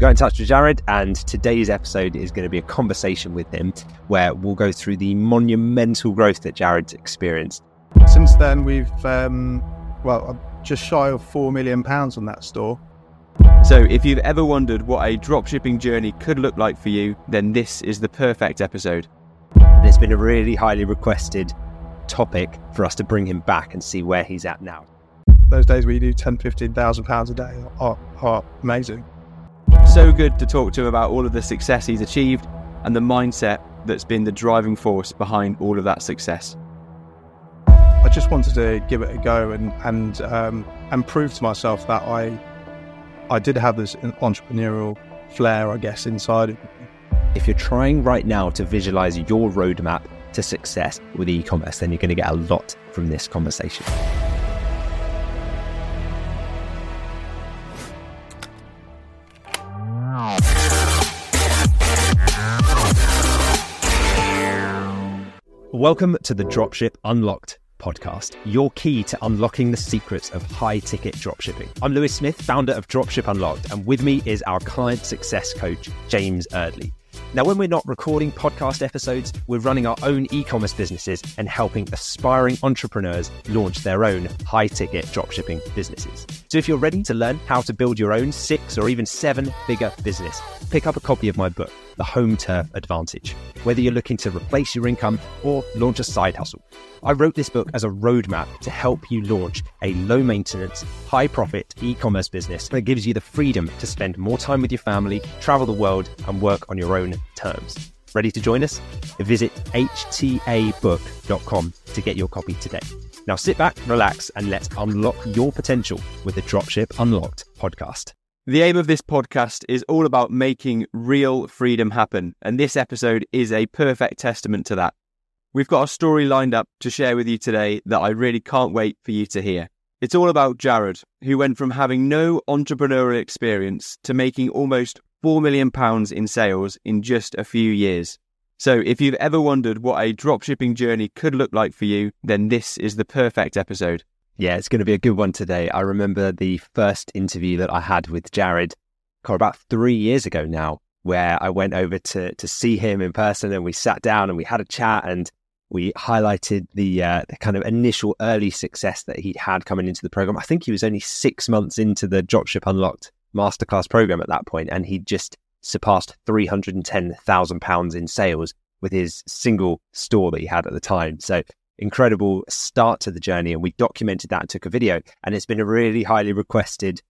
got in touch with Jarred, and today's episode is going to be a conversation with him where we'll go through the monumental growth that Jarred's experienced. Since then, we've, um, well, just shy of £4 million on that store. So, if you've ever wondered what a dropshipping journey could look like for you, then this is the perfect episode. And it's been a really highly requested topic for us to bring him back and see where he's at now. Those days where you do 10, 15,000 pounds a day are, are amazing. So good to talk to him about all of the success he's achieved and the mindset that's been the driving force behind all of that success. I just wanted to give it a go and and um, and prove to myself that I I did have this entrepreneurial flair, I guess, inside of me. If you're trying right now to visualize your roadmap to success with e-commerce, then you're going to get a lot from this conversation. Welcome to the Dropship Unlocked podcast, your key to unlocking the secrets of high ticket dropshipping. I'm Lewis Smith, founder of Dropship Unlocked, and with me is our client success coach, James Eardley. Now, when we're not recording podcast episodes, we're running our own e commerce businesses and helping aspiring entrepreneurs launch their own high ticket dropshipping businesses. So, if you're ready to learn how to build your own six or even seven figure business, pick up a copy of my book, The Home Turf Advantage, whether you're looking to replace your income or launch a side hustle. I wrote this book as a roadmap to help you launch a low maintenance, high profit e commerce business that gives you the freedom to spend more time with your family, travel the world, and work on your own terms. Ready to join us? Visit htabook.com to get your copy today. Now sit back, relax, and let's unlock your potential with the Dropship Unlocked podcast. The aim of this podcast is all about making real freedom happen, and this episode is a perfect testament to that. We've got a story lined up to share with you today that I really can't wait for you to hear. It's all about Jarred, who went from having no entrepreneurial experience to making almost £4 million in sales in just a few years. So, if you've ever wondered what a dropshipping journey could look like for you, then this is the perfect episode. Yeah, it's going to be a good one today. I remember the first interview that I had with Jarred about three years ago now, where I went over to to see him in person and we sat down and we had a chat and we highlighted the, uh, the kind of initial early success that he'd had coming into the program. I think he was only six months into the Dropship Unlocked masterclass program at that point, and he just surpassed three hundred and ten thousand pounds in sales with his single store that he had at the time. So incredible start to the journey, and we documented that and took a video. And it's been a really highly requested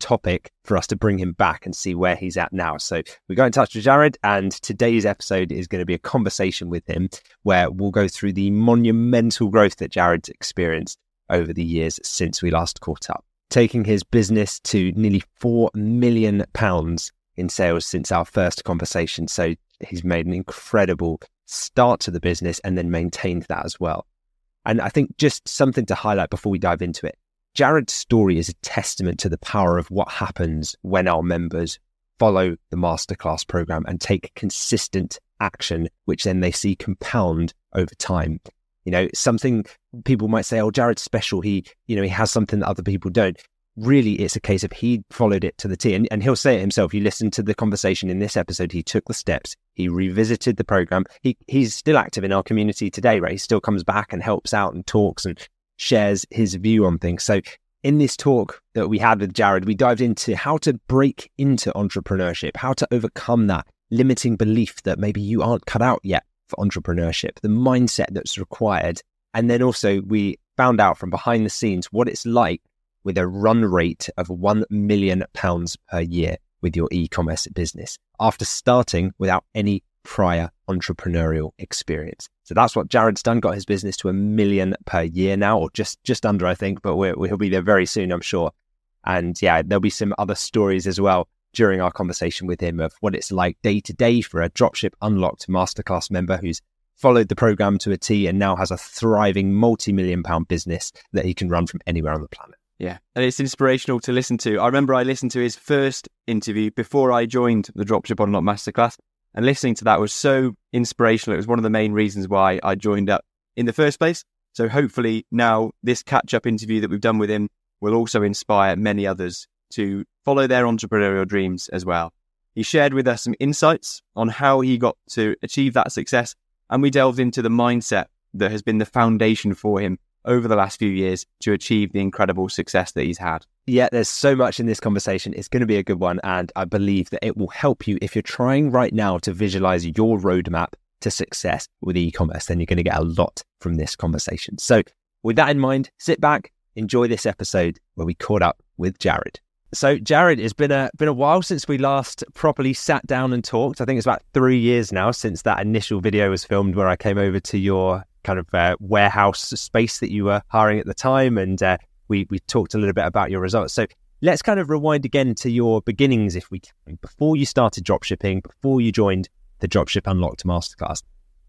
topic for us to bring him back and see where he's at now. So we got in touch with Jarred, and today's episode is going to be a conversation with him where we'll go through the monumental growth that Jarred's experienced over the years since we last caught up, taking his business to nearly four million pounds in sales since our first conversation. So he's made an incredible start to the business and then maintained that as well. And I think just something to highlight before we dive into it. Jarred's story is a testament to the power of what happens when our members follow the masterclass program and take consistent action, which then they see compound over time. You know, something people might say, oh, Jarred's special. He, you know, he has something that other people don't. Really, it's a case of he followed it to the T. And, and he'll say it himself. You listen to the conversation in this episode. He took the steps. He revisited the program. He, he's still active in our community today, right? He still comes back and helps out and talks and shares his view on things. So in this talk that we had with Jarred, we dived into how to break into entrepreneurship, how to overcome that limiting belief that maybe you aren't cut out yet for entrepreneurship, the mindset that's required. And then also we found out from behind the scenes what it's like with a run rate of 1 million pounds per year with your e-commerce business after starting without any prior entrepreneurial experience. So that's what Jarred's done. Got his business to a million per year now, or just just under, I think. But we will be there very soon, I'm sure. And yeah, there'll be some other stories as well during our conversation with him of what it's like day to day for a Dropship Unlocked masterclass member who's followed the program to a T and now has a thriving multi-million pound business that he can run from anywhere on the planet. Yeah, and it's inspirational to listen to. I remember I listened to his first interview before I joined the Dropship Unlocked masterclass, and listening to that was so inspirational. It was one of the main reasons why I joined up in the first place. So hopefully now this catch up interview that we've done with him will also inspire many others to follow their entrepreneurial dreams as well. He shared with us some insights on how he got to achieve that success, and we delved into the mindset that has been the foundation for him over the last few years to achieve the incredible success that he's had. Yeah, there's so much in this conversation. It's going to be a good one. And I believe that it will help you if you're trying right now to visualize your roadmap to success with e commerce. Then you're going to get a lot from this conversation. So, with that in mind, sit back, enjoy this episode where we caught up with Jarred. So, Jarred, it's been a been a while since we last properly sat down and talked. I think it's about three years now since that initial video was filmed, where I came over to your kind of uh, warehouse space that you were hiring at the time, and uh, we we talked a little bit about your results. So, let's kind of rewind again to your beginnings, if we can, before you started dropshipping, before you joined the Dropship Unlocked Masterclass.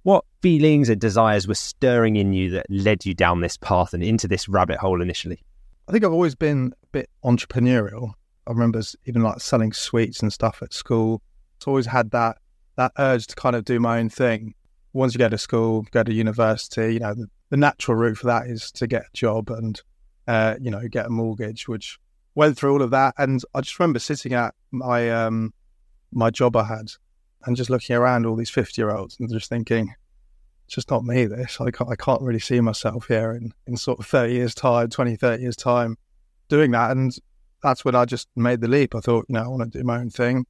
What feelings and desires were stirring in you that led you down this path and into this rabbit hole initially? I think I've always been a bit entrepreneurial. I remember even like selling sweets and stuff at school. It's always had that that urge to kind of do my own thing. Once you go to school, go to university, you know, the, the natural route for that is to get a job and uh, you know get a mortgage, which went through all of that. And I just remember sitting at my um, my job I had and just looking around all these fifty year olds and just thinking, it's just not me. This I can't, I can't really see myself here in, in sort of 30 years time, 20, 30 years time doing that. And that's when I just made the leap. I thought, you know, I want to do my own thing.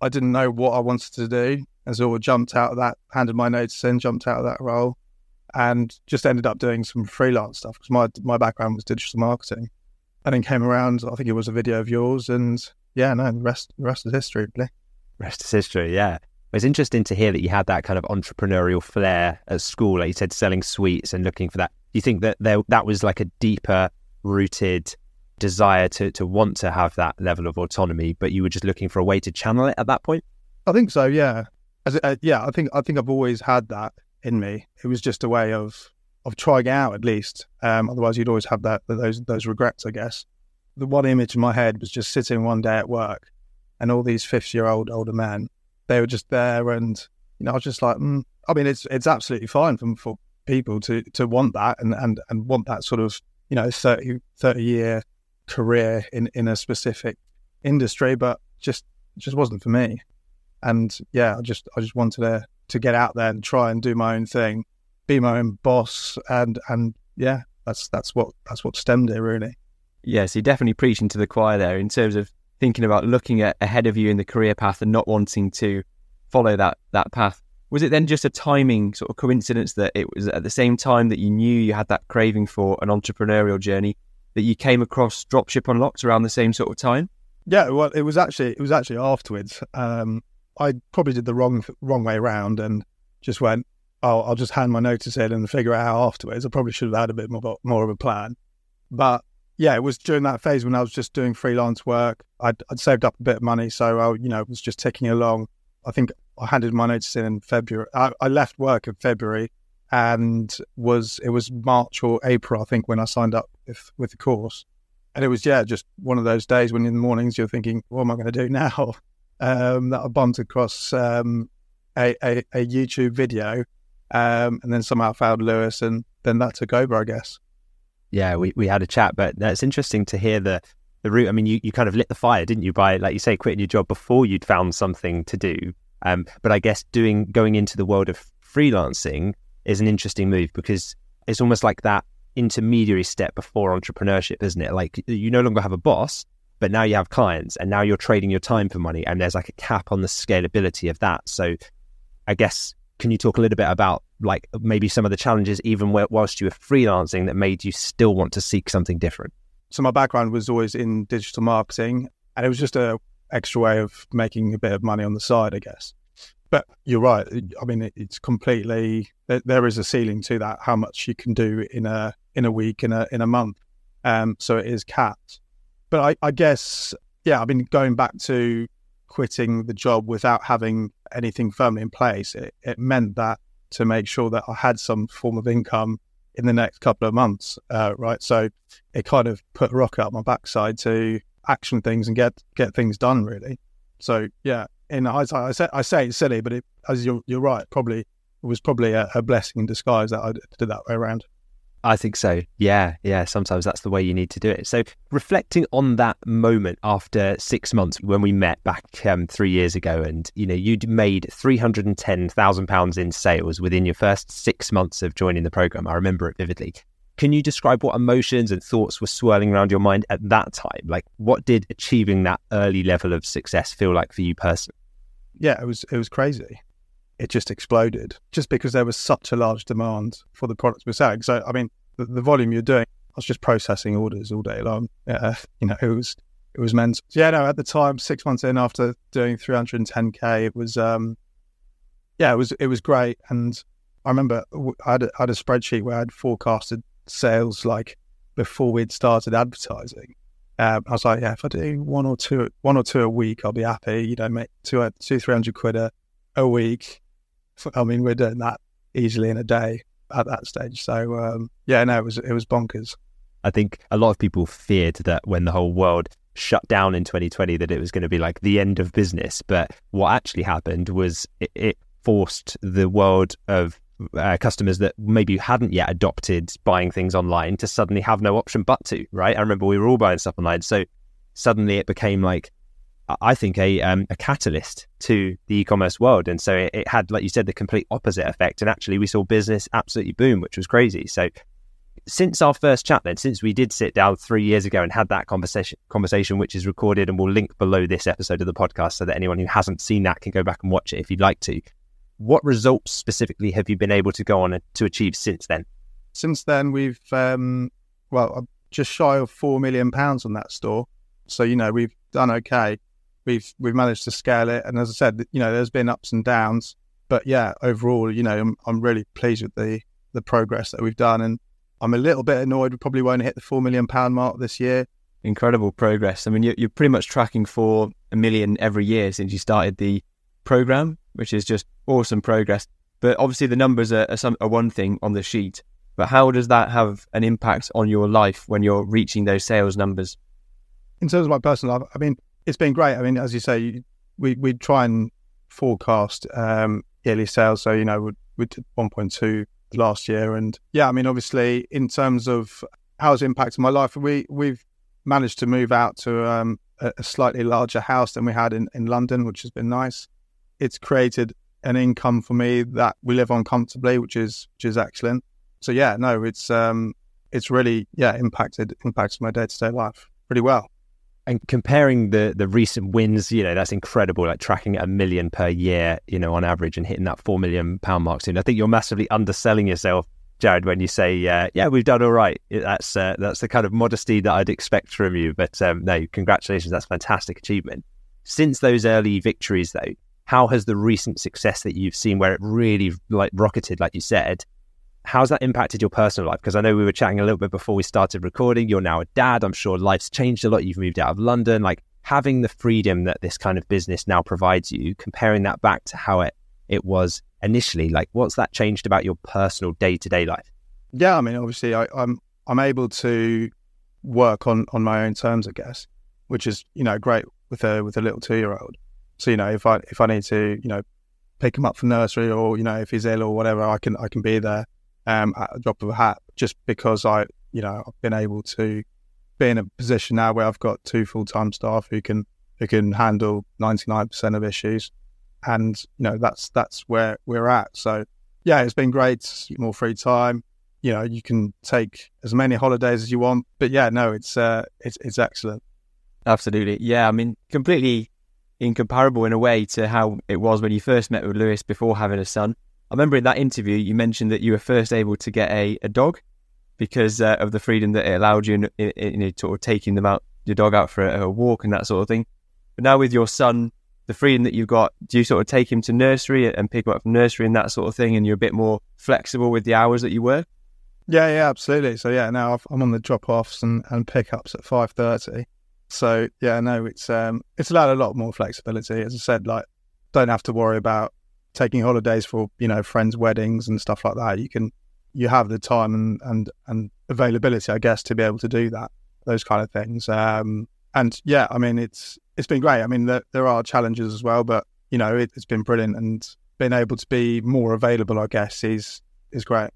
I didn't know what I wanted to do. And so I jumped out of that, handed my notice in, jumped out of that role and just ended up doing some freelance stuff because my, my background was digital marketing. And then came around, I think it was a video of yours. And yeah, no, the rest, the rest is history, really. Rest is history, yeah. It's interesting to hear that you had that kind of entrepreneurial flair at school, like you said, selling sweets and looking for that. Do you think that there, that was like a deeper rooted desire to, to want to have that level of autonomy, but you were just looking for a way to channel it at that point? I think so, yeah. As, uh, yeah, I think I think I've always had that in me. It was just a way of of trying out at least. Um, otherwise, you'd always have that those those regrets, I guess. The one image in my head was just sitting one day at work, and all these fifty year old older men they were just there, and you know, I was just like, mm. I mean, it's it's absolutely fine for for people to to want that and and and want that sort of you know 30, 30 year career in in a specific industry, but just just wasn't for me. And yeah, I just I just wanted to to get out there and try and do my own thing, be my own boss, and and yeah, that's that's what that's what stemmed it really. Yes, you're definitely preaching to the choir there in terms of thinking about looking at ahead of you in the career path and not wanting to follow that that path. Was it then just a timing sort of coincidence that it was at the same time that you knew you had that craving for an entrepreneurial journey that you came across Dropship Unlocked around the same sort of time? Yeah, well, it was actually it was actually afterwards. Um, I probably did the wrong wrong way around and just went, oh, I'll just hand my notice in and figure it out afterwards. I probably should have had a bit more more of a plan, but yeah, it was during that phase when I was just doing freelance work. I'd, I'd saved up a bit of money, so I, you know, was just ticking along. I think I handed my notice in in February. I, I, left work in February, and was it was March or April, I think, when I signed up with, with the course. And it was yeah, just one of those days when in the mornings you're thinking, what am I going to do now? Um, that I bumped across um, a, a, a, YouTube video, um, and then somehow found Lewis, and then that took over, I guess yeah, we, we had a chat, but it's interesting to hear the the route. I mean, you, you kind of lit the fire, didn't you? By like you say, quitting your job before you'd found something to do. Um, but I guess doing going into the world of freelancing is an interesting move because it's almost like that intermediary step before entrepreneurship, isn't it? Like you no longer have a boss, but now you have clients, and now you're trading your time for money, and there's like a cap on the scalability of that. So, I guess can you talk a little bit about like maybe some of the challenges even whilst you were freelancing that made you still want to seek something different? So my background was always in digital marketing, and it was just a extra way of making a bit of money on the side, I guess. But you're right. I mean, it's completely there is a ceiling to that. How much you can do in a in a week, in a in a month. Um, so it is capped. But I, I guess, yeah. I mean, going back to quitting the job without having anything firmly in place, it, it meant that to make sure that I had some form of income in the next couple of months, uh, right? So it kind of put a rock up my backside to action things and get get things done, really. So yeah, in I say I say it's silly, but it, as you're you're right, probably it was probably a, a blessing in disguise that I did that way around. I think so. Yeah, yeah. Sometimes that's the way you need to do it. So, reflecting on that moment after six months when we met back um, three years ago, and you know you'd made three hundred and ten thousand pounds in sales within your first six months of joining the program. I remember it vividly. Can you describe what emotions and thoughts were swirling around your mind at that time? Like, what did achieving that early level of success feel like for you personally? Yeah, it was it was crazy it just exploded just because there was such a large demand for the products we're selling. So, I mean, the, the volume you're doing, I was just processing orders all day long. Yeah, you know, it was it was mental. Yeah, no, at the time, six months in after doing 310k, it was um, yeah, it was it was great. And I remember I had a, I had a spreadsheet where I had forecasted sales like before we'd started advertising. Um, I was like, yeah, if I do one or two, one or two a week, I'll be happy. You know, make two, two, three hundred quid a, a week. I mean, we're doing that easily in a day at that stage. So um, yeah, no, it was it was bonkers. I think a lot of people feared that when the whole world shut down in 2020 that it was going to be like the end of business. But what actually happened was it, it forced the world of uh, customers that maybe hadn't yet adopted buying things online to suddenly have no option but to, right? I remember we were all buying stuff online. So suddenly it became like I think, a um, a catalyst to the e-commerce world, and so it, it, had, like you said, the complete opposite effect. And actually, we saw business absolutely boom, which was crazy. So, since our first chat, then, since we did sit down three years ago and had that conversation, conversation, which is recorded and we'll link below this episode of the podcast, so that anyone who hasn't seen that can go back and watch it if you'd like to. What results specifically have you been able to go on to achieve since then? Since then, we've um, well, just shy of four million pounds on that store. So you know we've done okay we've we've managed to scale it. And as I said, you know, there's been ups and downs, but yeah, overall, you know, I'm I'm really pleased with the the progress that we've done, and I'm a little bit annoyed we probably won't hit the four million pound mark this year. Incredible progress. I mean, you're, you're pretty much tracking for a million every year since you started the program, which is just awesome progress. But obviously, the numbers are, are, some, are one thing on the sheet. But how does that have an impact on your life when you're reaching those sales numbers? In terms of my personal life, I mean, it's been great. I mean, as you say, we we try and forecast um, yearly sales. So you know, we, we did 1.2 last year, and yeah, I mean, obviously, in terms of how it's impacted my life, we we've managed to move out to um, a, a, slightly larger house than we had in, in London, which has been nice. It's created an income for me that we live on comfortably, which is which is excellent. So yeah, no, it's um, it's really yeah impacted impacts my day to day life pretty well and comparing the the recent wins, you know, that's incredible. Like tracking a million per year, you know, on average, and hitting that four million pound mark soon. I think you're massively underselling yourself, Jarred, when you say, uh, "Yeah, we've done all right." That's uh, that's the kind of modesty that I'd expect from you. But um, no, congratulations, that's fantastic achievement. Since those early victories, though, how has the recent success that you've seen, where it really like rocketed, like you said, how's that impacted your personal life? Because I know we were chatting a little bit before we started recording. You're now a dad. I'm sure life's changed a lot. You've moved out of London. Like having the freedom that this kind of business now provides you, comparing that back to how it, it was initially, like what's that changed about your personal day to day life? Yeah, I mean, obviously, I, I'm I'm able to work on on my own terms, I guess, which is you know great with a with a little two year old. So you know, if I if I need to you know pick him up from nursery or you know if he's ill or whatever, I can I can be there um, at a drop of a hat, just because I, you know, I've been able to be in a position now where I've got two full time staff who can who can handle ninety nine percent of issues, and you know that's that's where we're at. So yeah, it's been great. More free time. You know, you can take as many holidays as you want. But yeah, no, it's uh, it's it's excellent. Absolutely, yeah. I mean, completely incomparable in a way to how it was when you first met with Lewis before having a son. I remember in that interview you mentioned that you were first able to get a, a dog because uh, of the freedom that it allowed you in, in, in, sort of taking them out, your dog out for a, a, walk and that sort of thing. But now with your son, the freedom that you've got, do you sort of take him to nursery and pick him up from nursery and that sort of thing, and you're a bit more flexible with the hours that you work? Yeah, yeah, absolutely. So yeah, now i am on the drop offs and, and pickups at five thirty. So yeah, no, it's um, it's allowed a lot more flexibility. As I said, like don't have to worry about taking holidays for you know friends' weddings and stuff like that. You can you have the time and and and availability, I guess, to be able to do that. Those kind of things. Um, and yeah, I mean, it's it's been great. I mean, there, there are challenges as well, but you know, it, it's been brilliant and being able to be more available, I guess, is is great.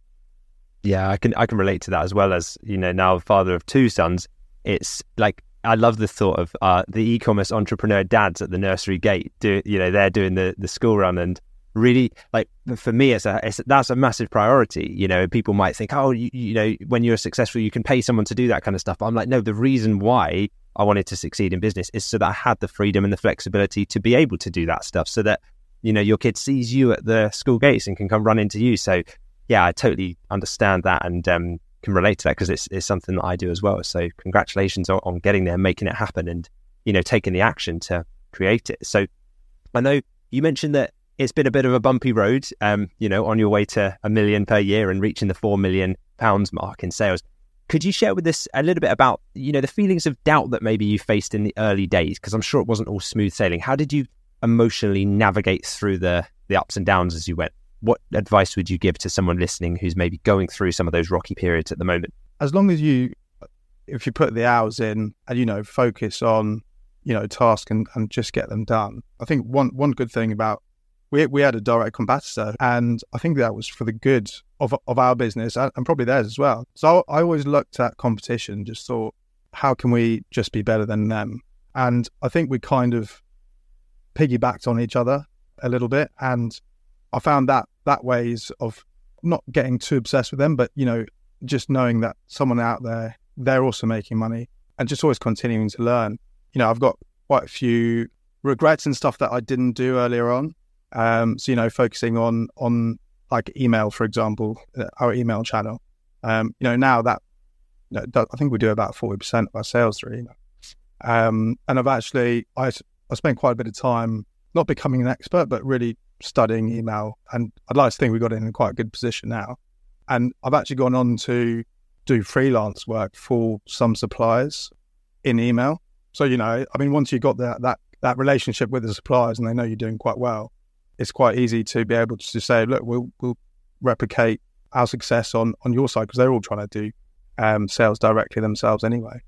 Yeah, I can I can relate to that as well as you know now father of two sons. It's like I love the thought of uh, the e-commerce entrepreneur dads at the nursery gate. Do you know they're doing the the school run and really like for me it's a it's, that's a massive priority you know? People might think oh you, you know when you're successful you can pay someone to do that kind of stuff. But i'm like no the reason why i wanted to succeed in business is so that i had the freedom and the flexibility to be able to do that stuff so that you know your kid sees you at the school gates and can come run into you. So yeah i totally understand that and um, can relate to that because it's, it's something that i do as well. So congratulations on, on getting there making it happen and you know taking the action to create it. So i know you mentioned that it's been a bit of a bumpy road, um, you know, on your way to a million per year and reaching the four million pounds mark in sales. Could you share with us a little bit about, you know, the feelings of doubt that maybe you faced in the early days? Because I'm sure it wasn't all smooth sailing. How did you emotionally navigate through the the ups and downs as you went? What advice would you give to someone listening who's maybe going through some of those rocky periods at the moment? As long as you, if you put the hours in and you know focus on, you know, task and, and just get them done. I think one one good thing about we we had a direct competitor, and I think that was for the good of of our business and, and probably theirs as well. So I, I always looked at competition, just thought, how can we just be better than them? And I think we kind of piggybacked on each other a little bit, and I found that that ways of not getting too obsessed with them, but you know, just knowing that someone out there they're also making money, and just always continuing to learn. You know, I've got quite a few regrets and stuff that I didn't do earlier on um, so you know, focusing on on like email, for example, uh, our email channel. Um, you know, now that you know, I think we do about forty percent of our sales through email. Um, and I've actually I I spent quite a bit of time not becoming an expert, but really studying email. And I'd like to think we got in quite a good position now. And I've actually gone on to do freelance work for some suppliers in email. So you know, I mean, once you've got that that that relationship with the suppliers and they know you're doing quite well, it's quite easy to be able to say, look, we'll, we'll replicate our success on, on your side because they're all trying to do um, sales directly themselves anyway.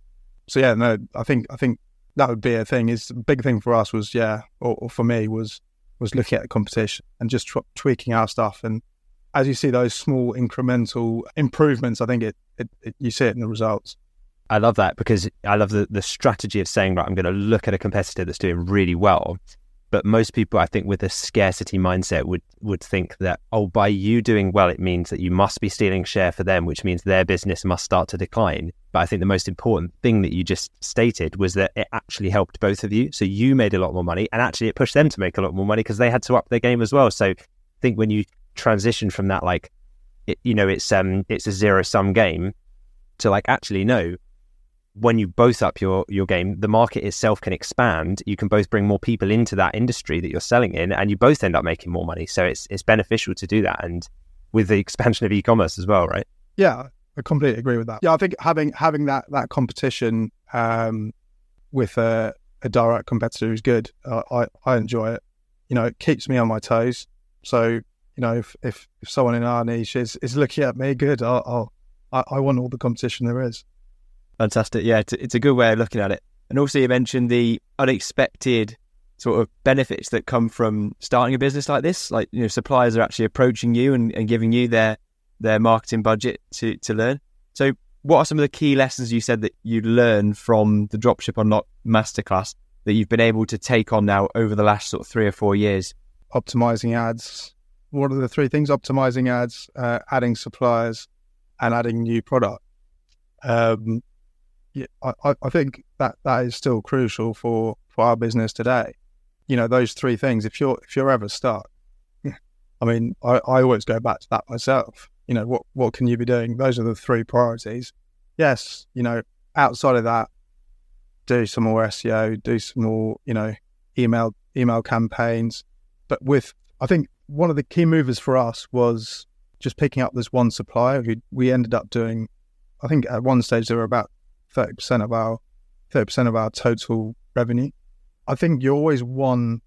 So yeah, no, I think I think that would be a thing. Is big thing for us was yeah, or, or, for me was was looking at the competition and just tw- tweaking our stuff. And as you see those small incremental improvements, I think it, it, it you see it in the results. I love that because I love the, the strategy of saying, right, I'm going to look at a competitor that's doing really well but most people, I think, with a scarcity mindset would would think that oh, by you doing well, it means that you must be stealing share for them, which means their business must start to decline. But I think the most important thing that you just stated was that it actually helped both of you. So you made a lot more money, and actually it pushed them to make a lot more money because they had to up their game as well. So I think when you transition from that, like, it, you know, it's um, it's a zero sum game, to like actually no, when you both up your your game, the market itself can expand. You can both bring more people into that industry that you're selling in, and you both end up making more money. So it's it's beneficial to do that, and with the expansion of e-commerce as well, right? Yeah, I completely agree with that. Yeah, I think having having that that competition um, with a, a, direct competitor is good. Uh, I I enjoy it. You know, it keeps me on my toes. So you know, if if, if someone in our niche is, is looking at me, good. I'll, I'll I, I want all the competition there is. Fantastic. Yeah, it's, it's a good way of looking at it. And also, you mentioned the unexpected sort of benefits that come from starting a business like this. Like, you know, suppliers are actually approaching you and, and giving you their their marketing budget to, to learn. So, what are some of the key lessons you said that you learned from the Dropship Unlocked Masterclass that you've been able to take on now over the last sort of three or four years? Optimizing ads. What are the three things? Optimizing ads, uh, adding suppliers, and adding new product. Um, yeah, I, I think that that is still crucial for, for our business today. You know, those three things. If you're if you're ever stuck, I mean, I, I always go back to that myself. You know, what what can you be doing? Those are the three priorities. Yes, you know, outside of that, do some more SEO, do some more, you know, email email campaigns. But with I think one of the key movers for us was just picking up this one supplier who we ended up doing. I think at one stage there were about thirty percent of our thirty percent of our total revenue. I think you're always one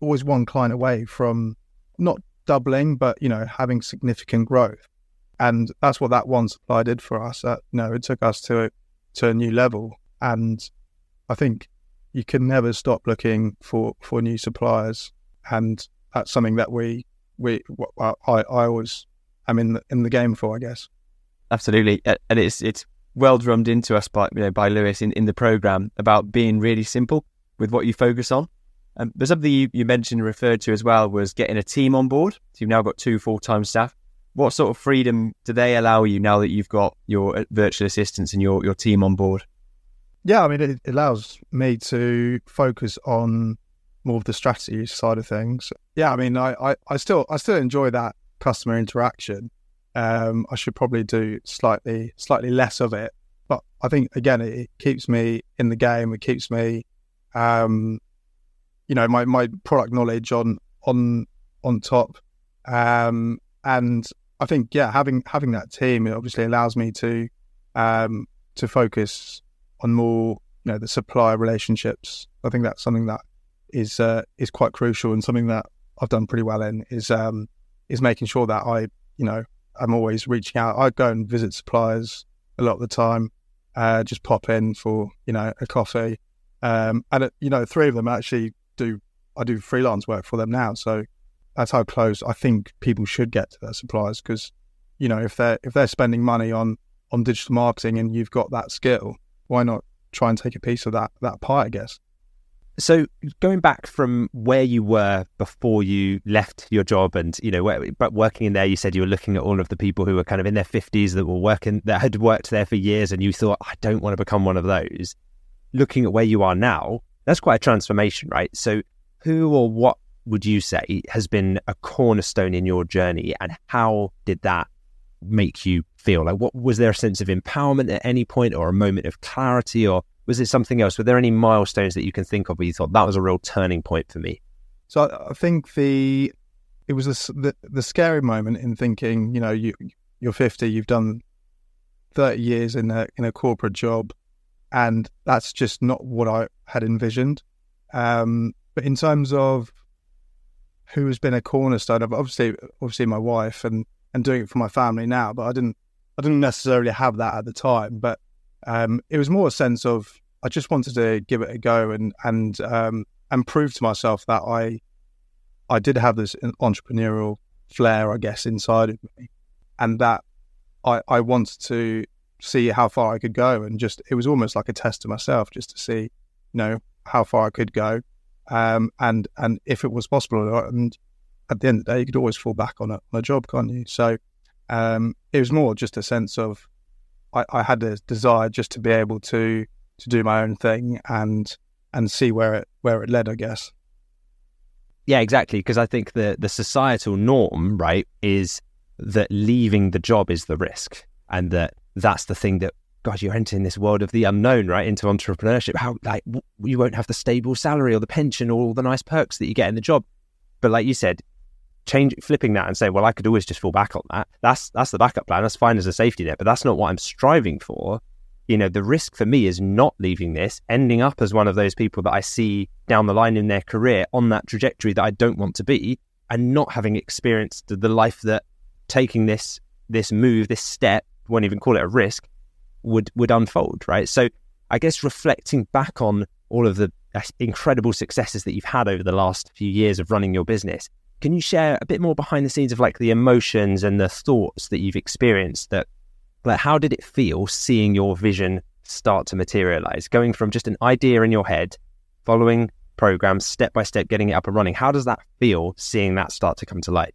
always one client away from not doubling, but you know having significant growth, and that's what that one supply did for us. Uh, you know, it took us to to a new level, and I think you can never stop looking for for new suppliers, and that's something that we we I I always am in the, in the game for, I guess. Absolutely, and it's it's well drummed into us by you know by Lewis in, in the program about being really simple with what you focus on. Um, but something you, you mentioned and referred to as well was getting a team on board. So you've now got two full time staff. What sort of freedom do they allow you now that you've got your uh, virtual assistants and your, your team on board? Yeah, I mean, it allows me to focus on more of the strategy side of things. Yeah, I mean, I, I, I still I still enjoy that customer interaction. Um, I should probably do slightly slightly less of it, but I think again it, it keeps me in the game. It keeps me, um, you know, my, my product knowledge on on on top, um, and I think yeah, having having that team it obviously allows me to um, to focus on more you know the supplier relationships. I think that's something that is uh, is quite crucial and something that I've done pretty well in is um, is making sure that I you know I'm always reaching out. I go and visit suppliers a lot of the time, uh, just pop in for you know a coffee, um, and it, you know three of them actually do. I do freelance work for them now, so that's how close I think people should get to their suppliers because you know if they're if they're spending money on on digital marketing and you've got that skill, why not try and take a piece of that that pie? I guess. So going back from where you were before you left your job, and you know, where, but working in there, you said you were looking at all of the people who were kind of in their fifties that were working that had worked there for years, and you thought, I don't want to become one of those. Looking at where you are now, that's quite a transformation, right? So, who or what would you say has been a cornerstone in your journey, and how did that make you feel? Like, what was there a sense of empowerment at any point, or a moment of clarity, or was it something else? Were there any milestones that you can think of where you thought that was a real turning point for me? So I think the it was the the, the scary moment in thinking, you know, you you're 50, you've done 30 years in a in a corporate job, and that's just not what I had envisioned. Um, but in terms of who has been a cornerstone obviously obviously my wife and and doing it for my family now, but I didn't I didn't necessarily have that at the time. But um, it was more a sense of I just wanted to give it a go and and um, and prove to myself that I I did have this entrepreneurial flair, I guess, inside of me, and that I I wanted to see how far I could go, and just it was almost like a test to myself, just to see, you know, how far I could go, um, and and if it was possible. And at the end of the day, you could always fall back on a, on a job, can't you? So um, it was more just a sense of I, I had a desire just to be able to to do my own thing and and see where it where it led, I guess. Yeah, exactly. Because I think the the societal norm, right, is that leaving the job is the risk, and that that's the thing that God, you're entering this world of the unknown, right, into entrepreneurship. How like w- you won't have the stable salary or the pension or all the nice perks that you get in the job. But like you said, change flipping that and say, well, I could always just fall back on that. That's that's the backup plan. That's fine as a safety net, but that's not what I'm striving for. You know, the risk for me is not leaving this, ending up as one of those people that I see down the line in their career on that trajectory that I don't want to be, and not having experienced the life that taking this this move, this step, won't even call it a risk, would would unfold. Right. So I guess reflecting back on all of the uh, incredible successes that you've had over the last few years of running your business can you share a bit more behind the scenes of like the emotions and the thoughts that you've experienced that like how did it feel seeing your vision start to materialize? Going from just an idea in your head following programs step by step getting it up and running how does that feel seeing that start to come to light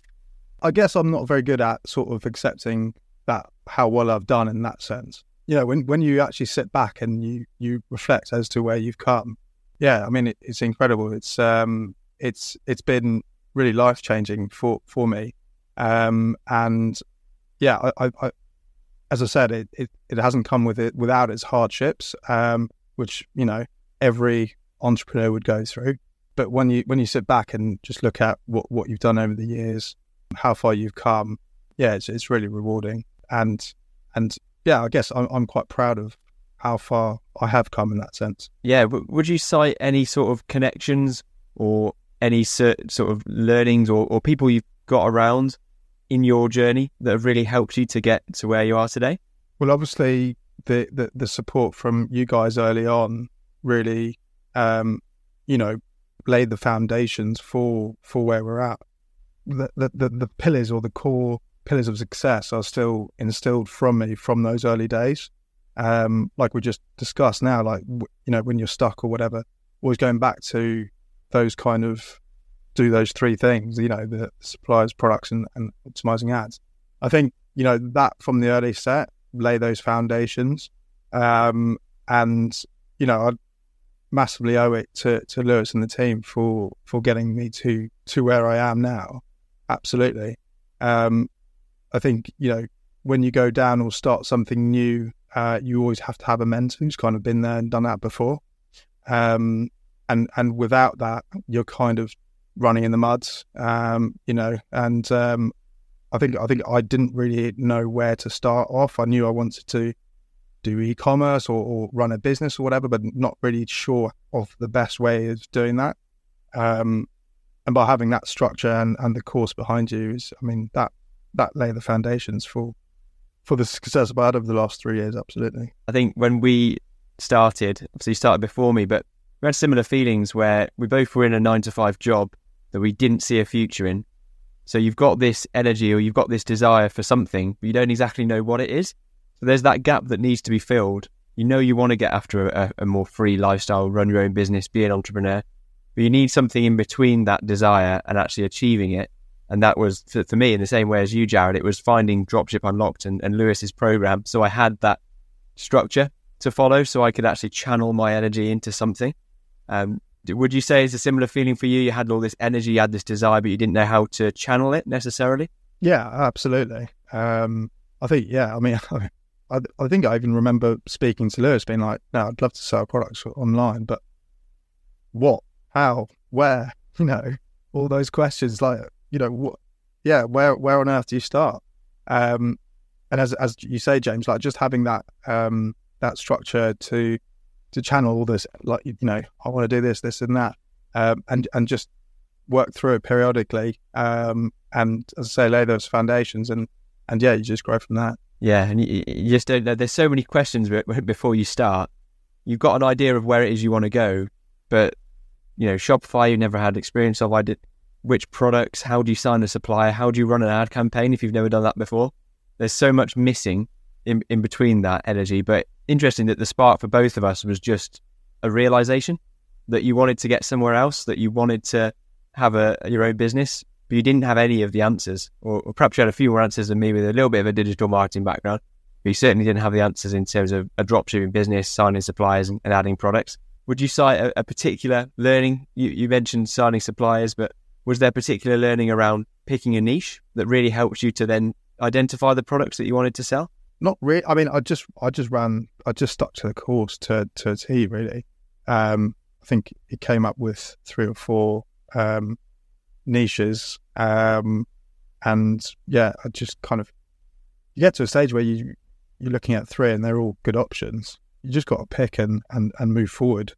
i guess i'm not very good at sort of accepting that how well i've done in that sense. You know when when you actually sit back and you you reflect as to where you've come yeah i mean it, it's incredible. It's um it's it's been really life changing for for me. Um, and yeah, I, I, as I said, it, it, it hasn't come with it without its hardships, um, which you know every entrepreneur would go through. But when you when you sit back and just look at what, what you've done over the years, how far you've come, yeah, it's it's really rewarding. And and yeah, I guess I'm, I'm quite proud of how far I have come in that sense. Yeah, would you cite any sort of connections or any sort of learnings or, or people you've got around in your journey that have really helped you to get to where you are today? Well, obviously, the, the, the support from you guys early on really, um, you know, laid the foundations for for where we're at. The, the, the, pillars or the core pillars of success are still instilled from me from those early days. Um, like we just discussed now, like you know, when you're stuck or whatever, always going back to those kind of do those three things. You know, the suppliers, products, and, and optimizing ads. I think you know that from the early set, lay those foundations, um, and you know, I massively owe it to, to Lewis and the team for for getting me to to where I am now. Absolutely. Um, I think you know when you go down or start something new, uh, you always have to have a mentor who's kind of been there and done that before. Um, and and without that, you're kind of running in the muds, um, you know. And um, I think I think I didn't really know where to start off. I knew I wanted to do e-commerce or, or run a business or whatever, but not really sure of the best way of doing that. Um, and by having that structure and, and the course behind you is, I mean, that that lay the foundations for for the success I've had over the last three years. Absolutely. I think when we started, obviously you started before me, but we had similar feelings where we both were in a nine to five job that we didn't see a future in. So you've got this energy or you've got this desire for something, but you don't exactly know what it is. So there's that gap that needs to be filled. You know you want to get after a, a more free lifestyle, run your own business, be an entrepreneur, but you need something in between that desire and actually achieving it. And that was for, for me in the same way as you, Jarred. It was finding Dropship Unlocked and, and Lewis's program. So I had that structure to follow, so I could actually channel my energy into something. Um, would you say it's a similar feeling for you? You had all this energy, you had this desire, but you didn't know how to channel it necessarily. Yeah, absolutely. Um, I think, yeah, I mean, I, I think I even remember speaking to Lewis, being like, "No, I'd love to sell products online, but what, how, where?" You know, all those questions. Like, you know, what? Yeah, where, where on earth do you start? Um, and as as you say, James, like just having that um, that structure to to channel all this, like you know, I want to do this, this, and that, um, and and just work through it periodically, um, and as I say, lay those foundations, and and yeah, you just grow from that. Yeah, and you, you just don't know. There's so many questions before you start. You've got an idea of where it is you want to go, but you know, Shopify you never had experience of. I did. Which products? How do you sign a supplier? How do you run an ad campaign if you've never done that before? There's so much missing in in between that energy. But interesting that the spark for both of us was just a realization that you wanted to get somewhere else, that you wanted to have a your own business, but you didn't have any of the answers, or, or, perhaps you had a few more answers than me with a little bit of a digital marketing background. But you certainly didn't have the answers in terms of a dropshipping business, signing suppliers, and, and adding products. Would you cite a, a particular learning? You, you, mentioned signing suppliers, but was there particular learning around picking a niche that really helped you to then identify the products that you wanted to sell? Not really. I mean, I just I just ran. I just stuck to the course to to T. Really, um, I think it came up with three or four um, niches. Um, and yeah, I just kind of you get to a stage where you you're looking at three and they're all good options. You just got to pick and and, and move forward,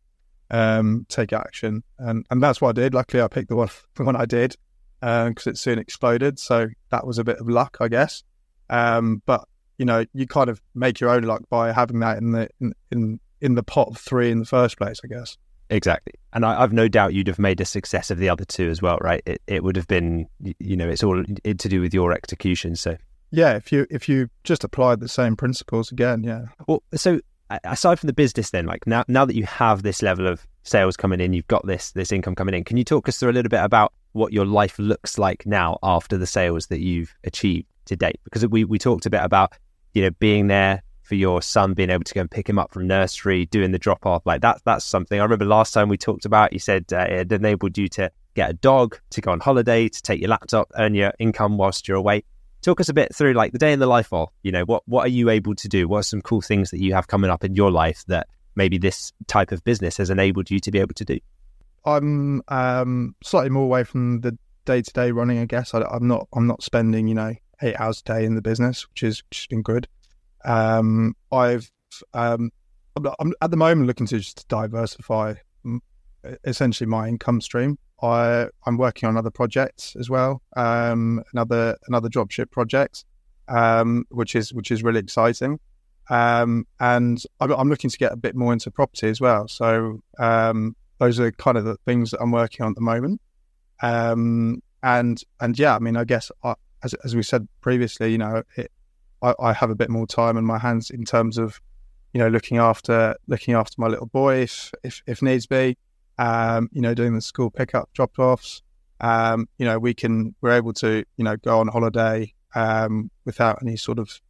um, take action, and and that's what I did. Luckily, I picked the one the one I did because um, it soon exploded. So that was a bit of luck, I guess. Um, but you know, you kind of make your own luck by having that in the in, in in the pot of three in the first place, I guess. Exactly. And I, have no doubt you'd have made a success of the other two as well, right? It, it would have been, you know, it's all to do with your execution. So, yeah, if you if you just applied the same principles again, yeah. Well, so aside from the business, then, like now now that you have this level of sales coming in, you've got this this income coming in. Can you talk us through a little bit about what your life looks like now after the sales that you've achieved to date? Because we we talked a bit about you know being there for your son being able to go and pick him up from nursery, doing the drop off. Like that, that's something I remember last time we talked about. You said uh, it enabled you to get a dog, to go on holiday, to take your laptop, earn your income whilst you're away. Talk us a bit through like the day in the life of, you know, what, what are you able to do? What are some cool things that you have coming up in your life that maybe this type of business has enabled you to be able to do? I'm um, slightly more away from the day to day running, I guess. I, am not, I'm not spending, you know, eight hours a day in the business, which is, has been good. Um, I've um, I'm, at the moment looking to just diversify essentially my income stream. I I'm working on other projects as well, um, another another dropship project, um, which is which is really exciting. Um, and I'm, I'm, looking to get a bit more into property as well. So um, those are kind of the things that I'm working on at the moment. Um, and and yeah, I mean, I guess I, as as we said previously, you know, it, I, I have a bit more time in my hands in terms of, you know, looking after looking after my little boy if if, if needs be. Um, you know, doing the school pickup drop offs. Um, you know, we can we're able to you know go on holiday um, without any sort of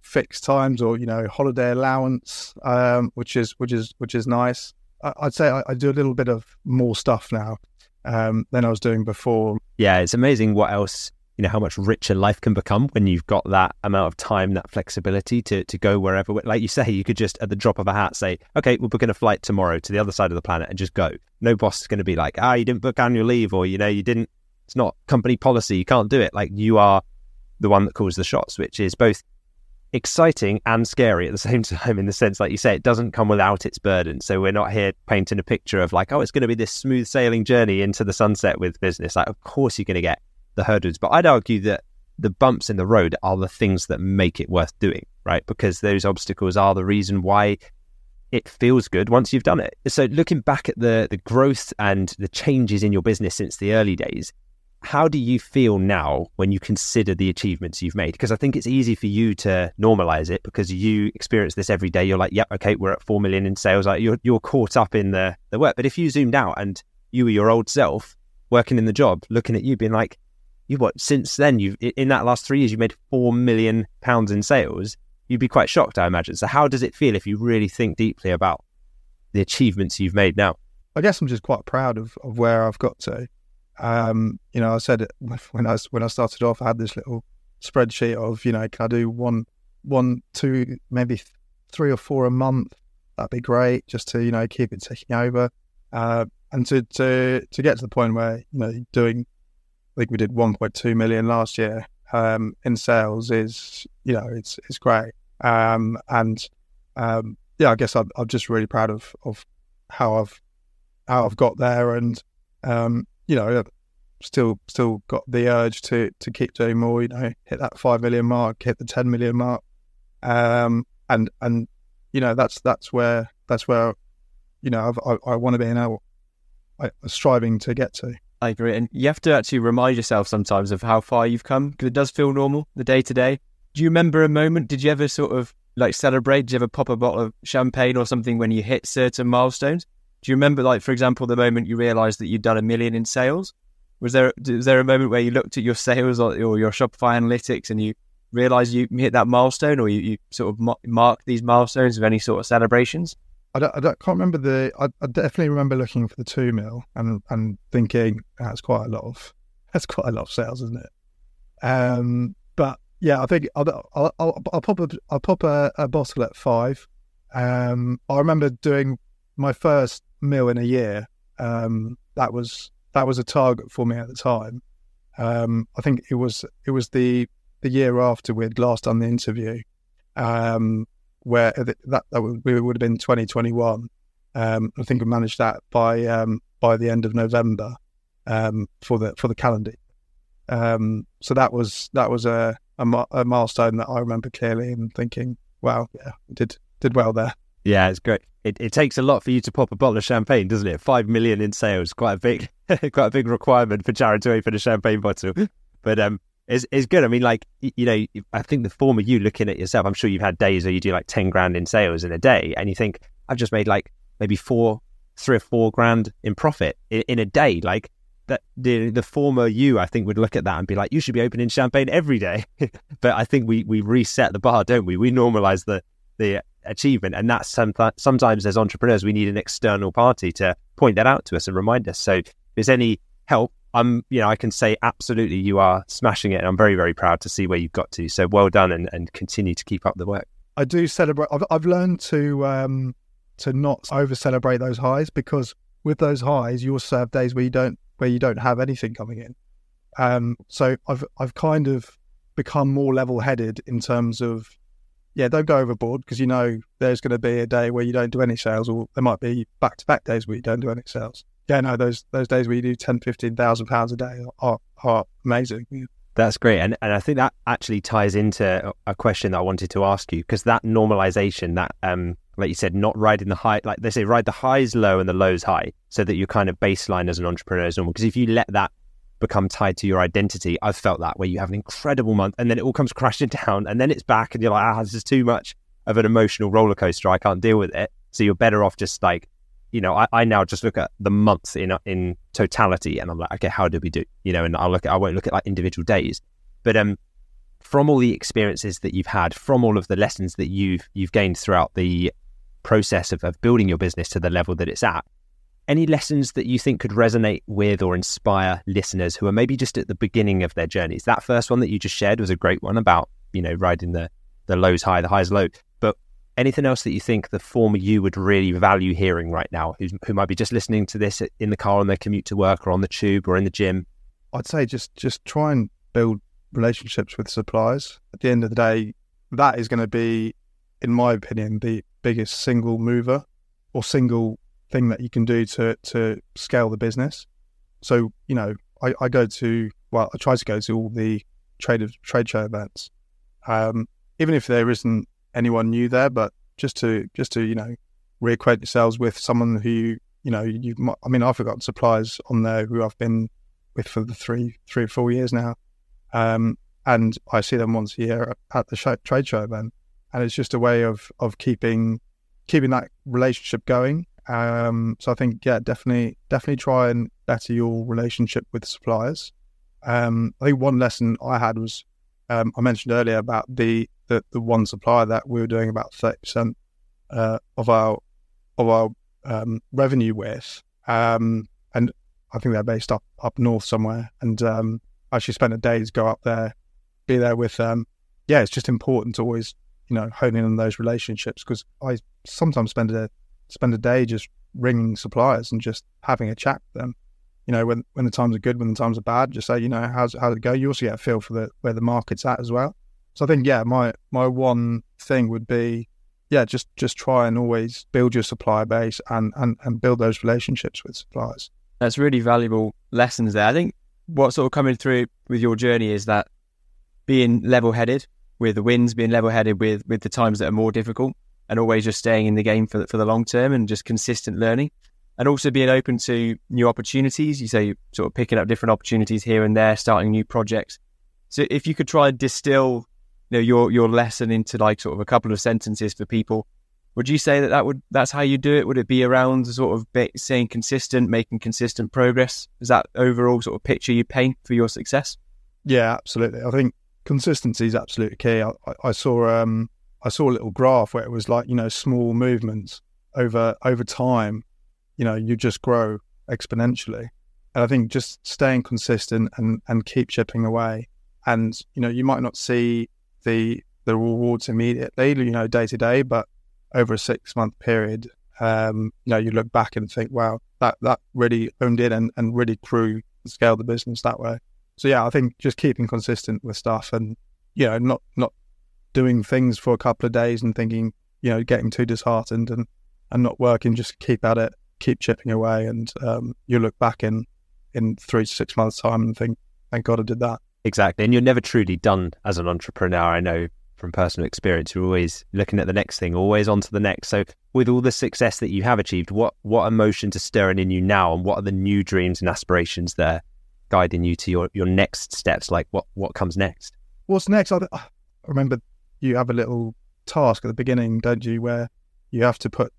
fixed times or you know holiday allowance, um, which is which is which is nice. I, would say I, I, do a little bit of more stuff now um, than I was doing before. Yeah, it's amazing what else you know how much richer life can become when you've got that amount of time, that flexibility to to go wherever. Like you say, you could just at the drop of a hat say, "Okay, we're booking a flight tomorrow to the other side of the planet," and just go. No boss is going to be like, "Ah, you didn't book annual leave," or you know, you didn't. It's not company policy. You can't do it. Like you are the one that calls the shots, which is both exciting and scary at the same time in the sense like you say it doesn't come without its burden so we're not here painting a picture of like oh it's going to be this smooth sailing journey into the sunset with business like of course you're going to get the hurdles. But I'd argue that the bumps in the road are the things that make it worth doing, right? Because those obstacles are the reason why it feels good once you've done it. So looking back at the the growth and the changes in your business since the early days, how do you feel now when you consider the achievements you've made? Because I think it's easy for you to normalize it because you experience this every day. You're like, yep, okay, we're at four million in sales. Like you're you're caught up in the the work. But if you zoomed out and you were your old self working in the job, looking at you, being like, you what since then you've in that last three years you've made four million pounds in sales you'd be quite shocked i imagine. So how does it feel if you really think deeply about the achievements you've made now? I guess i'm just quite proud of, of where i've got to. Um, you know i said when i when i started off i had this little spreadsheet of you know can i do one one two maybe three or four a month? That'd be great just to you know keep it ticking over. Uh, and to to to get to the point where you know doing I think we did 1.2 million last year um, in sales is you know it's it's great. Um, and um, yeah I guess I'm, I'm, just really proud of of how I've how I've got there and um, you know still still got the urge to to keep doing more you know hit that 5 million mark hit the 10 million mark. Um, and and you know that's that's where that's where you know I've, i I, want to be now I, striving to get to I agree. And you have to actually remind yourself sometimes of how far you've come because it does feel normal, the day to day. Do you remember a moment? Did you ever sort of like celebrate? Did you ever pop a bottle of champagne or something when you hit certain milestones? Do you remember, like, for example, the moment you realized that you'd done a million in sales? Was there was there a moment where you looked at your sales or, or your Shopify analytics and you realized you hit that milestone or you, you sort of mark these milestones with any sort of celebrations? I, don't, I don't, can't remember the. I, I, definitely remember looking for the two mil and and thinking that's quite a lot of that's quite a lot of sales, isn't it? Um, but yeah, I think I'll I'll, I'll, pop a I'll pop a, a, bottle at five. Um, I remember doing my first mill in a year. Um, that was that was a target for me at the time. Um, I think it was it was the the year after we'd last done the interview. Um, where that that would, would have been 2021. Um, I think we managed that by um, by the end of November um, for the for the calendar. Um, so that was that was a, a, a milestone that I remember clearly and thinking, wow, yeah, did did well there. Yeah, it's great. It, it takes a lot for you to pop a bottle of champagne, doesn't it? Five million in sales, quite a big, quite a big requirement for Jarred to open a champagne bottle. But um, is is good. I mean, like you know, I think the form of you looking at yourself, I'm sure you've had days where you do like ten grand in sales in a day, and you think I've just made like maybe four, three or four grand in profit in, in a day. Like that, the the former you, I think, would look at that and be like, you should be opening champagne every day. but I think we we reset the bar, don't we? We normalize the the achievement, and that's sometimes sometimes as entrepreneurs we need an external party to point that out to us and remind us. So if there's any help I'm, you know, I can say absolutely you are smashing it. And I'm very, very proud to see where you've got to. So well done and, and continue to keep up the work. I do celebrate. I've, I've learned to, um, to not over celebrate those highs because with those highs, you also have days where you don't, where you don't have anything coming in. Um, so I've, I've kind of become more level headed in terms of, yeah, don't go overboard because you know there's going to be a day where you don't do any sales or there might be back to back days where you don't do any sales yeah, no, those those days where you do 10, 15,000 pounds a day are, are amazing. That's great. And, and I think that actually ties into a question that I wanted to ask you because that normalization, that, um, like you said, not riding the high, like they say, ride the highs low and the lows high so that your kind of baseline as an entrepreneur is normal. Because if you let that become tied to your identity. I've felt that where you have an incredible month and then it all comes crashing down and then it's back and you're like, ah, this is too much of an emotional roller coaster. I can't deal with it. So you're better off just like, you know, I, I now just look at the month in in totality and I'm like, okay, how did we do? You know, and I look at, I won't look at like individual days, but um, from all the experiences that you've had, from all of the lessons that you've you've gained throughout the process of, of building your business to the level that it's at, any lessons that you think could resonate with or inspire listeners who are maybe just at the beginning of their journeys? That first one that you just shared was a great one about, you know, riding the, the lows high, the highs low. Anything else that you think the former you would really value hearing right now, who, who might be just listening to this in the car on their commute to work or on the tube or in the gym? I'd say just just try and build relationships with suppliers. At the end of the day, that is going to be, in my opinion, the biggest single mover or single thing that you can do to to scale the business. So you know, I, I go to well, I try to go to all the trade of trade show events, um, even if there isn't anyone new there, but just to just to you know reacquaint yourselves with someone who you know you. I mean, I've got suppliers on there who I've been with for the three three or four years now, um, and I see them once a year at the show, trade show event, and it's just a way of of keeping keeping that relationship going um, so I think yeah, definitely definitely try and better your relationship with suppliers. Um, I think one lesson I had was um, I mentioned earlier about the, the, the one supplier that we were doing about thirty percent uh, of our of our um, revenue with, um, and I think they're based up up north somewhere. And um, I actually spent a day to go up there, be there with them. Yeah, it's just important to always you know hone in on those relationships because I sometimes spend a spend a day just ringing suppliers and just having a chat with them. You know, when when the times are good, when the times are bad, just say, you know, how's how's it go? You also get a feel for the where the market's at as well. So I think, yeah, my my one thing would be, yeah, just just try and always build your supplier base and and and build those relationships with suppliers. That's really valuable lessons there. I think what's sort of coming through with your journey is that being level headed with the wins, being level headed with with the times that are more difficult, and always just staying in the game for, for the long term and just consistent learning and also being open to new opportunities. You say sort of picking up different opportunities here and there, starting new projects. So if you could try and distill, you know, your your lesson into like sort of a couple of sentences for people, would you say that that would that's how you do it? Would it be around sort of be, staying consistent, making consistent progress? Is that overall sort of picture you paint for your success? Yeah, absolutely. I think consistency is absolutely key. I, I saw um, I saw a little graph where it was like, you know, small movements over over time, you know, you just grow exponentially. And I think just staying consistent and, and keep chipping away. And, you know, you might not see the the rewards immediately, you know, day to day, but over a six month period, um, you know, you look back and think, wow, that that really owned it and, and really grew and scaled the business that way. So yeah, I think just keeping consistent with stuff and you know, not not doing things for a couple of days and thinking, you know, getting too disheartened and, and not working, just keep at it, keep chipping away. And um, you look back in, in three to six months' time and think, thank God I did that. Exactly. And you're never truly done as an entrepreneur. I know from personal experience, you're always looking at the next thing, always on to the next. So with all the success that you have achieved, what, what emotions are stirring in you now and what are the new dreams and aspirations there guiding you to your, your next steps? Like what, what comes next? What's next? I, I remember you have a little task at the beginning, don't you, where you have to put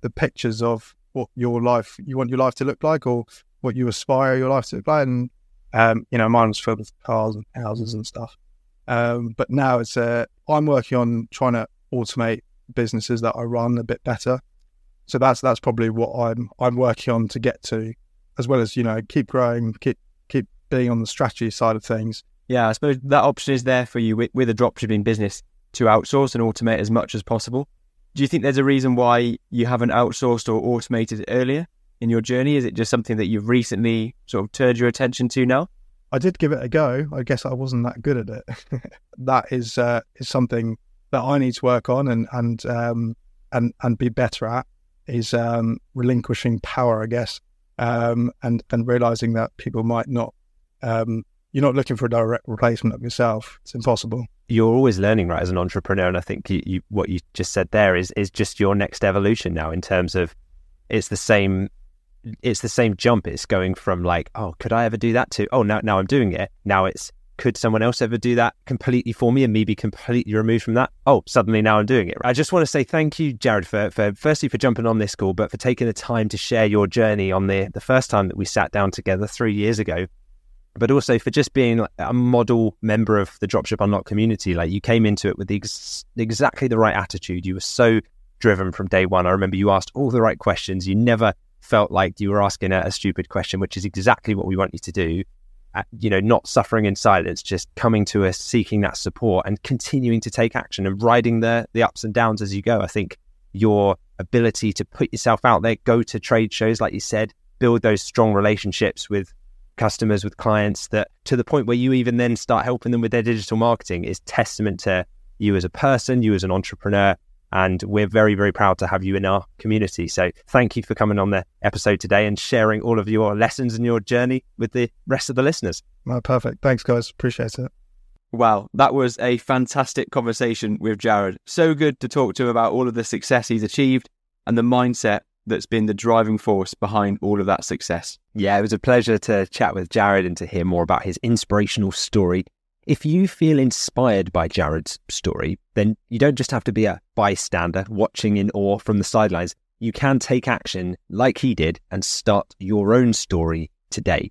the pictures of what your life you want your life to look like or what you aspire your life to look like. And um, you know, mine was filled with cars and houses and stuff. Um, but now it's uh, I'm working on trying to automate businesses that I run a bit better. So that's that's probably what I'm I'm working on to get to, as well as you know keep growing, keep keep being on the strategy side of things. Yeah, I suppose that option is there for you with, with a dropshipping business to outsource and automate as much as possible. Do you think there's a reason why you haven't outsourced or automated earlier in your journey? Is it just something that you've recently sort of turned your attention to now? I did give it a go. I guess I wasn't that good at it. that is uh, is something that I need to work on and and um, and and be better at is um, relinquishing power, I guess, um, and and realizing that people might not. Um, you're not looking for a direct replacement of yourself. It's impossible you're always learning, right, as an entrepreneur. And I think you, you, what you just said there is is just your next evolution now in terms of it's the same it's the same jump. It's going from like, oh, could I ever do that to, oh, now, now I'm doing it. Now it's, could someone else ever do that completely for me and me be completely removed from that? Oh, suddenly now I'm doing it. I just want to say thank you, Jarred, for, for firstly for jumping on this call, but for taking the time to share your journey on the, the first time that we sat down together three years ago but also for just being a model member of the Dropship Unlock community. Like you came into it with the ex- exactly the right attitude. You were so driven from day one. I remember you asked all the right questions. You never felt like you were asking a, a stupid question, which is exactly what we want you to do. Uh, you know, not suffering in silence, just coming to us, seeking that support, and continuing to take action and riding the the ups and downs as you go. I think your ability to put yourself out there, go to trade shows, like you said, build those strong relationships with customers, with clients, that to the point where you even then start helping them with their digital marketing is testament to you as a person, you as an entrepreneur. And we're very, very proud to have you in our community. So thank you for coming on the episode today and sharing all of your lessons and your journey with the rest of the listeners. Oh, perfect. Thanks, guys. Appreciate it. Wow, that was a fantastic conversation with Jarred. So good to talk to him about all of the success he's achieved and the mindset that's been the driving force behind all of that success. Yeah, it was a pleasure to chat with Jarred and to hear more about his inspirational story. If you feel inspired by Jarred's story, then you don't just have to be a bystander watching in awe from the sidelines. You can take action like he did and start your own story today.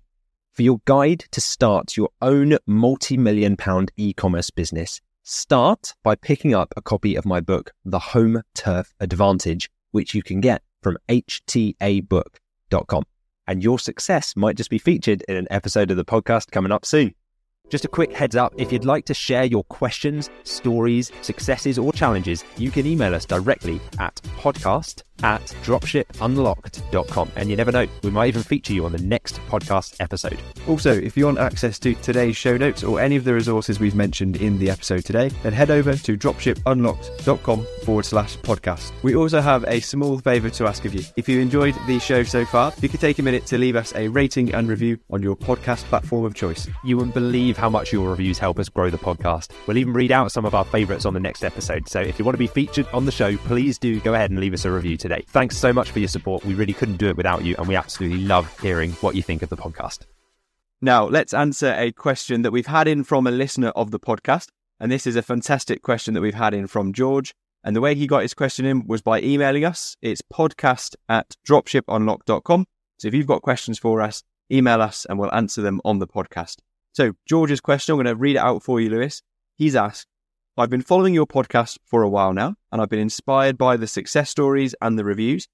For your guide to start your own multi million pound e commerce business, start by picking up a copy of my book, The Home Turf Advantage, which you can get from htabook.com. And your success might just be featured in an episode of the podcast coming up soon. Just a quick heads up if you'd like to share your questions, stories, successes, or challenges, you can email us directly at podcast at dropshipunlocked.com. And you never know, we might even feature you on the next podcast episode. Also, if you want access to today's show notes or any of the resources we've mentioned in the episode today, then head over to dropshipunlocked.com forward slash podcast. We also have a small favour to ask of you. If you enjoyed the show so far, you could take a minute to leave us a rating and review on your podcast platform of choice. You wouldn't believe how much your reviews help us grow the podcast. We'll even read out some of our favourites on the next episode. So if you want to be featured on the show, please do go ahead and leave us a review today today. Thanks so much for your support. We really couldn't do it without you, and we absolutely love hearing what you think of the podcast. Now, let's answer a question that we've had in from a listener of the podcast. And this is a fantastic question that we've had in from George. And the way he got his question in was by emailing us. It's podcast at dropshipunlocked.com. So if you've got questions for us, email us and we'll answer them on the podcast. So, George's question, I'm going to read it out for you, Lewis. He's asked, I've been following your podcast for a while now, and I've been inspired by the success stories and the reviews.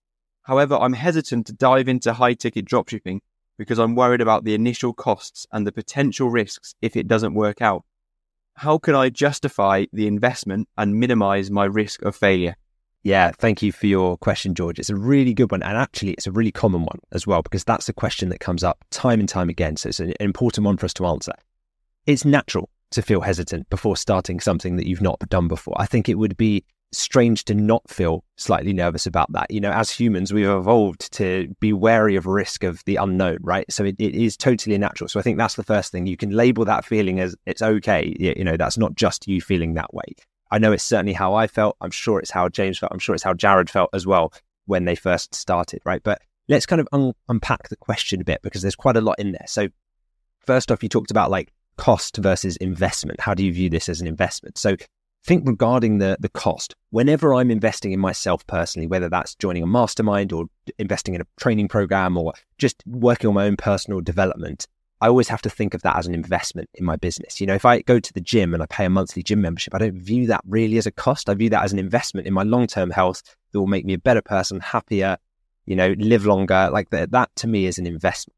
However, I'm hesitant to dive into high ticket dropshipping because I'm worried about the initial costs and the potential risks if it doesn't work out. How can I justify the investment and minimize my risk of failure? Yeah, thank you for your question, George. It's a really good one. And actually, it's a really common one as well, because that's a question that comes up time and time again. So it's an important one for us to answer. It's natural to feel hesitant before starting something that you've not done before. I think it would be strange to not feel slightly nervous about that. You know, as humans, we've evolved to be wary of risk of the unknown, right? So it, it is totally natural. So I think that's the first thing. You can label that feeling as it's okay. You know, that's not just you feeling that way. I know it's certainly how I felt. I'm sure it's how James felt. I'm sure it's how Jarred felt as well when they first started, right? But let's kind of un- unpack the question a bit because there's quite a lot in there. So first off, you talked about like cost versus investment. How do you view this as an investment? So think regarding the the cost. Whenever I'm investing in myself personally, whether that's joining a mastermind or investing in a training program or just working on my own personal development, I always have to think of that as an investment in my business. You know, if I go to the gym and I pay a monthly gym membership, I don't view that really as a cost. I view that as an investment in my long-term health that will make me a better person, happier, you know, live longer. Like that, that to me is an investment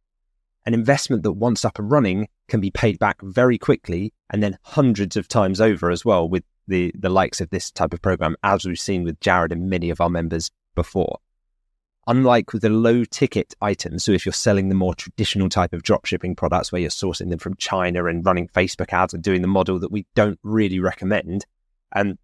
an investment that once up and running can be paid back very quickly and then hundreds of times over as well with the, the likes of this type of program, as we've seen with Jarred and many of our members before. Unlike with the low ticket items, so if you're selling the more traditional type of dropshipping products where you're sourcing them from China and running Facebook ads and doing the model that we don't really recommend, and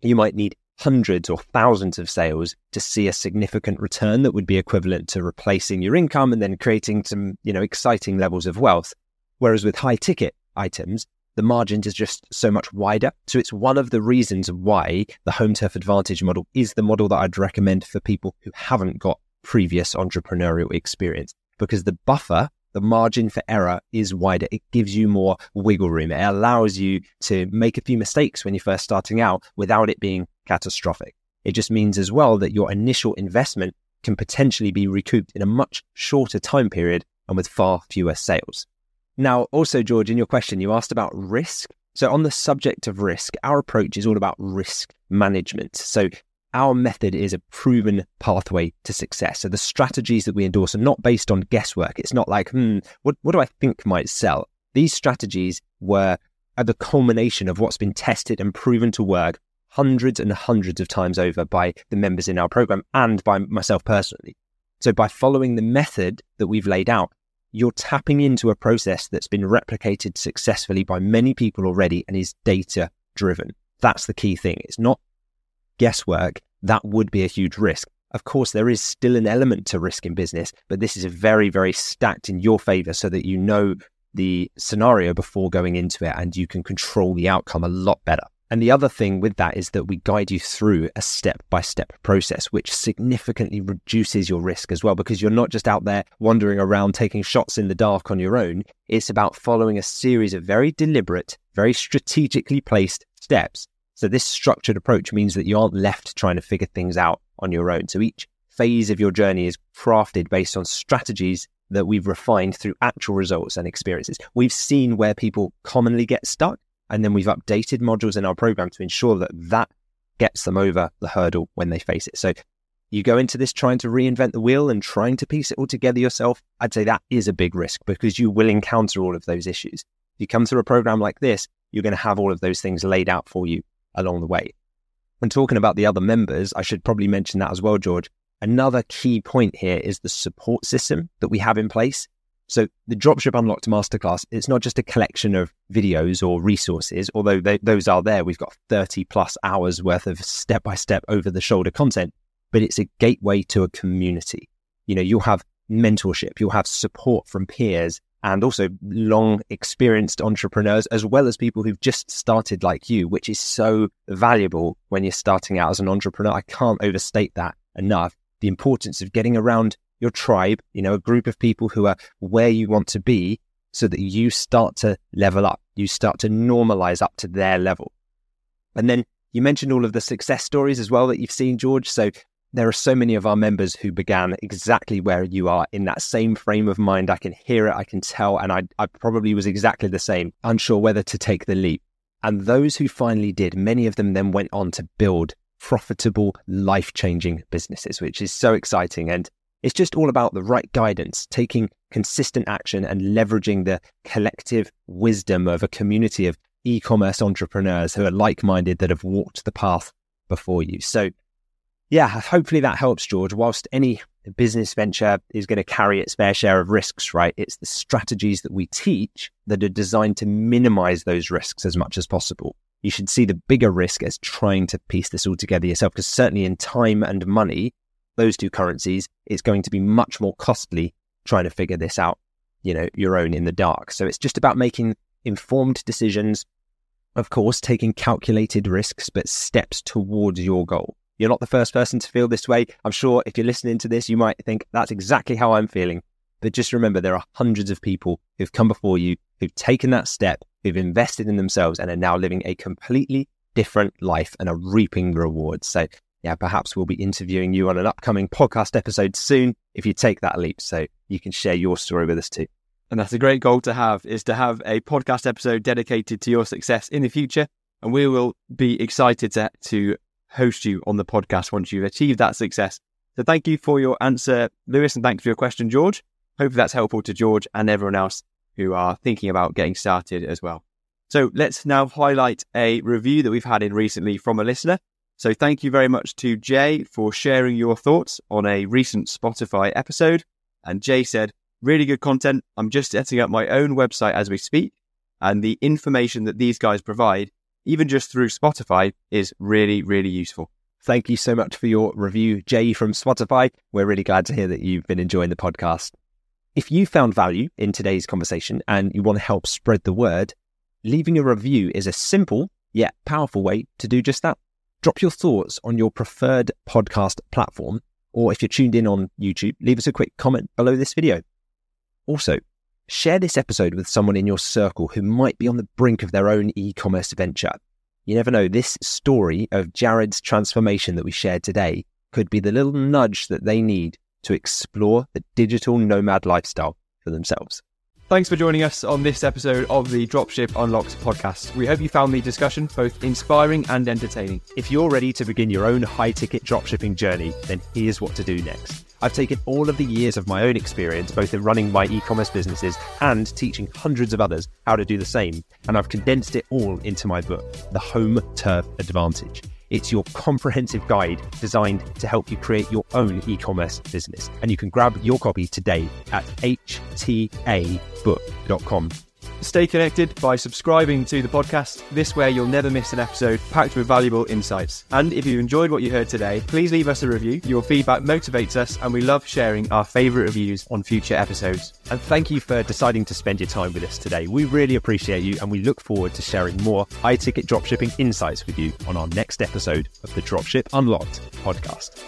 you might need hundreds or thousands of sales to see a significant return that would be equivalent to replacing your income and then creating some, you know, exciting levels of wealth. Whereas with high ticket items, the margins is just so much wider. So it's one of the reasons why the home turf advantage model is the model that I'd recommend for people who haven't got previous entrepreneurial experience because the buffer, the margin for error is wider. It gives you more wiggle room. It allows you to make a few mistakes when you're first starting out without it being catastrophic. It just means as well that your initial investment can potentially be recouped in a much shorter time period and with far fewer sales. Now, also, George, in your question, you asked about risk. So, on the subject of risk, our approach is all about risk management. So, our method is a proven pathway to success. So, the strategies that we endorse are not based on guesswork. It's not like, hmm, what, what do I think might sell? These strategies were at the culmination of what's been tested and proven to work hundreds and hundreds of times over by the members in our program and by myself personally. So, by following the method that we've laid out, you're tapping into a process that's been replicated successfully by many people already and is data driven. That's the key thing. It's not guesswork. That would be a huge risk. Of course, there is still an element to risk in business, but this is very, very stacked in your favor so that you know the scenario before going into it and you can control the outcome a lot better. And the other thing with that is that we guide you through a step by step process, which significantly reduces your risk as well, because you're not just out there wandering around taking shots in the dark on your own. It's about following a series of very deliberate, very strategically placed steps. So this structured approach means that you aren't left trying to figure things out on your own. So each phase of your journey is crafted based on strategies that we've refined through actual results and experiences. We've seen where people commonly get stuck and then we've updated modules in our program to ensure that that gets them over the hurdle when they face it. So you go into this trying to reinvent the wheel and trying to piece it all together yourself. I'd say that is a big risk because you will encounter all of those issues. If you come through a program like this, you're going to have all of those things laid out for you along the way. When talking about the other members, I should probably mention that as well, George. Another key point here is the support system that we have in place. So the Dropship Unlocked Masterclass, it's not just a collection of videos or resources, although they, those are there. We've got 30 plus hours worth of step by step over the shoulder content, but it's a gateway to a community. You know, you'll have mentorship, you'll have support from peers and also long experienced entrepreneurs, as well as people who've just started like you, which is so valuable when you're starting out as an entrepreneur. I can't overstate that enough. The importance of getting around your tribe, you know, a group of people who are where you want to be so that you start to level up, you start to normalize up to their level. And then you mentioned all of the success stories as well that you've seen, George. So there are so many of our members who began exactly where you are in that same frame of mind. I can hear it, I can tell, and I, I probably was exactly the same, unsure whether to take the leap. And those who finally did, many of them then went on to build profitable, life changing businesses, which is so exciting. And it's just all about the right guidance, taking consistent action and leveraging the collective wisdom of a community of e commerce entrepreneurs who are like minded that have walked the path before you. So, yeah, hopefully that helps, George. Whilst any business venture is going to carry its fair share of risks, right? It's the strategies that we teach that are designed to minimize those risks as much as possible. You should see the bigger risk as trying to piece this all together yourself, because certainly in time and money, those two currencies, it's going to be much more costly trying to figure this out, you know, your own in the dark. So it's just about making informed decisions, of course, taking calculated risks, but steps towards your goal. You're not the first person to feel this way. I'm sure if you're listening to this, you might think that's exactly how I'm feeling. But just remember, there are hundreds of people who've come before you, who've taken that step, who've invested in themselves, and are now living a completely different life and are reaping rewards. So yeah, perhaps we'll be interviewing you on an upcoming podcast episode soon if you take that leap so you can share your story with us too. And that's a great goal to have is to have a podcast episode dedicated to your success in the future. And we will be excited to, to host you on the podcast once you've achieved that success. So thank you for your answer, Lewis, and thanks for your question, George. Hopefully that's helpful to George and everyone else who are thinking about getting started as well. So let's now highlight a review that we've had in recently from a listener. So thank you very much to Jay for sharing your thoughts on a recent Spotify episode. And Jay said, really good content. I'm just setting up my own website as we speak. And the information that these guys provide, even just through Spotify, is really, really useful. Thank you so much for your review, Jay from Spotify. We're really glad to hear that you've been enjoying the podcast. If you found value in today's conversation and you want to help spread the word, leaving a review is a simple yet powerful way to do just that drop your thoughts on your preferred podcast platform Or if you're tuned in on YouTube, leave us a quick comment below this video. Also, share this episode with someone in your circle who might be on the brink of their own e commerce venture. You never know, this story of Jarred's transformation that we shared today could be the little nudge that they need to explore the digital nomad lifestyle for themselves. Thanks for joining us on this episode of the Dropship Unlocked podcast. We hope you found the discussion both inspiring and entertaining. If you're ready to begin your own high ticket dropshipping journey, then here's what to do next. I've taken all of the years of my own experience, both in running my e commerce businesses and teaching hundreds of others how to do the same, and I've condensed it all into my book, The Home Turf Advantage. It's your comprehensive guide designed to help you create your own e commerce business. And you can grab your copy today at htabook.com. Stay connected by subscribing to the podcast. This way, you'll never miss an episode packed with valuable insights. And if you enjoyed what you heard today, please leave us a review. Your feedback motivates us, and we love sharing our favorite reviews on future episodes. And thank you for deciding to spend your time with us today. We really appreciate you, and we look forward to sharing more high ticket dropshipping insights with you on our next episode of the Dropship Unlocked podcast.